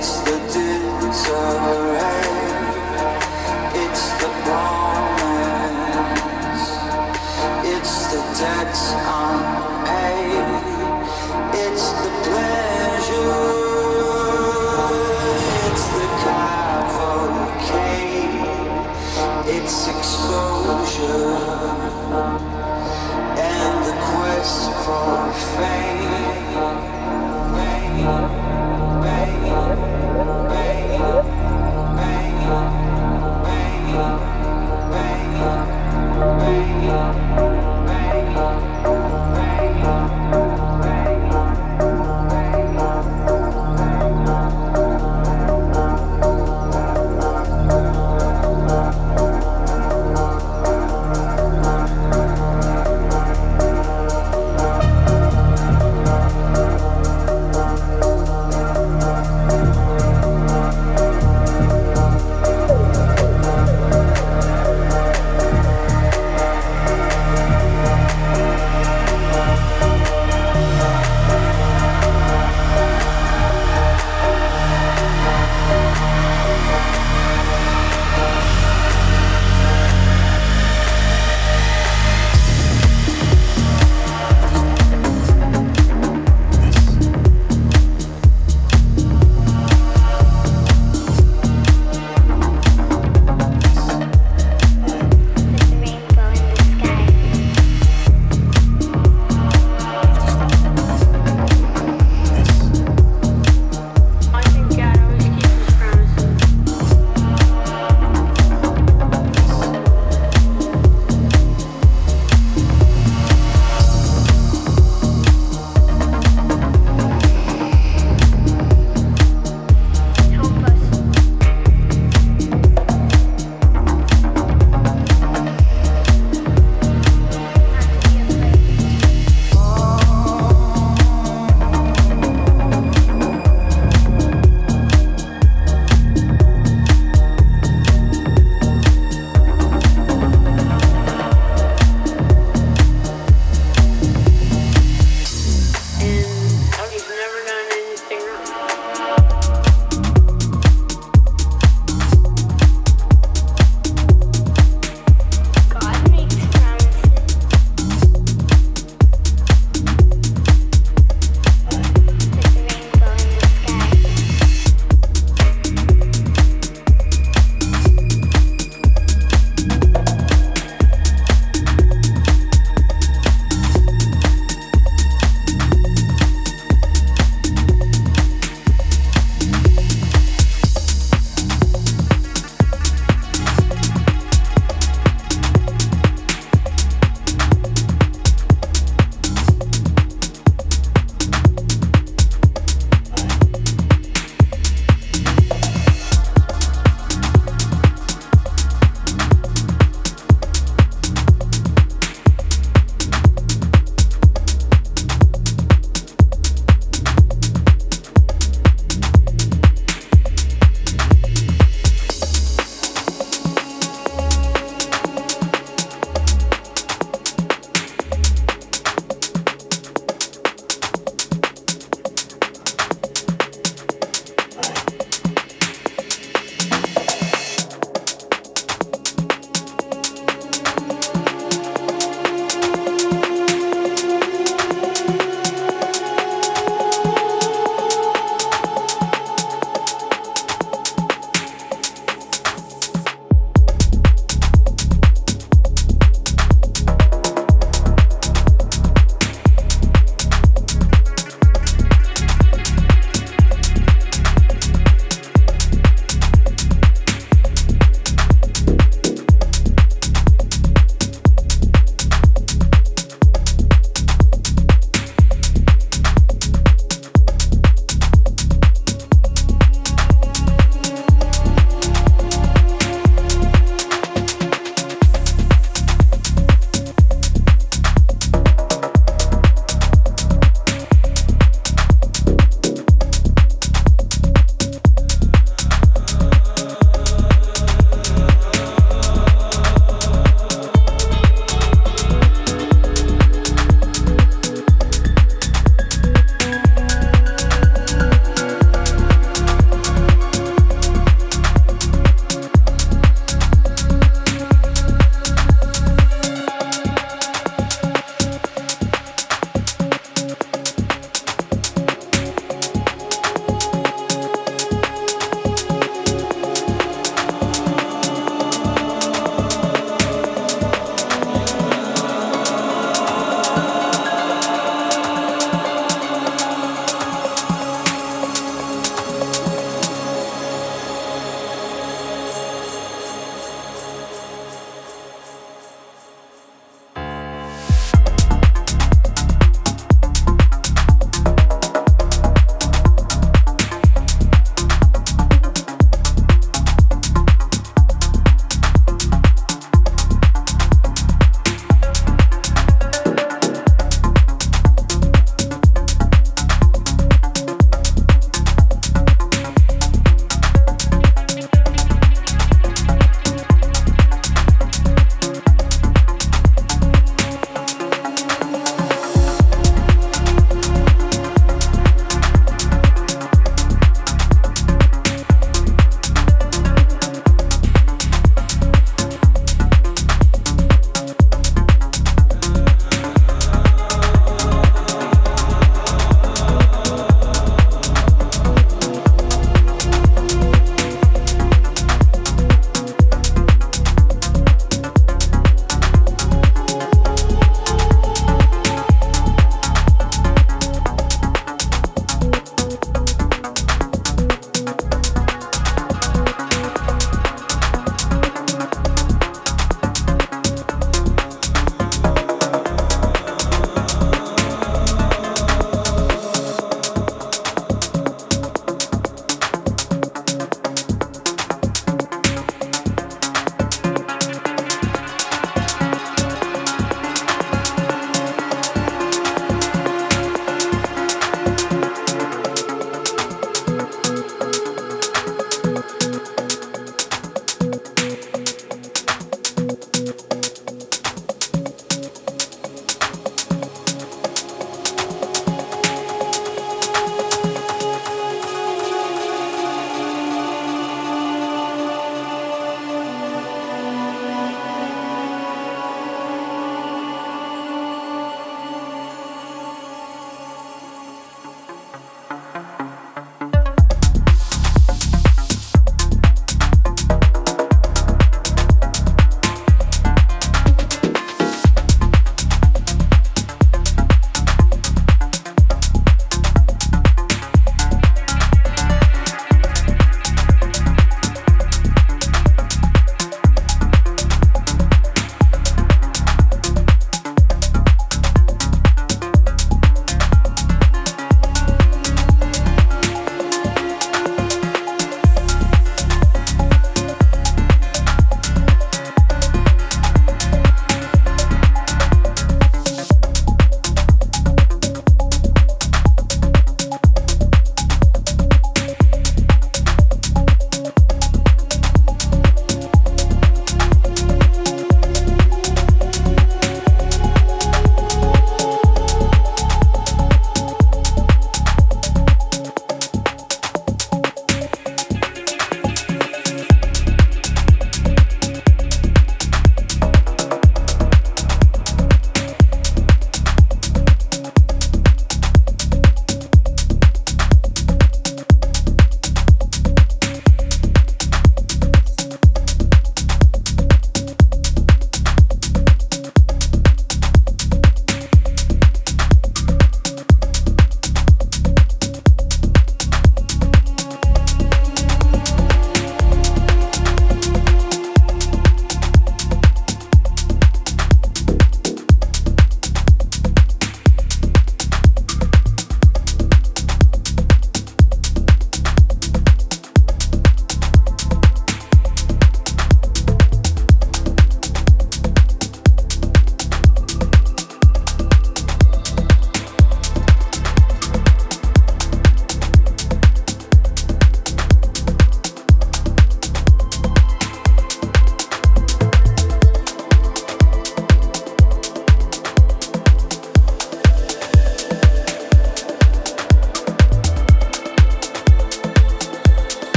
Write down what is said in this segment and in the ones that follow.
touch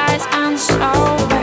eyes and so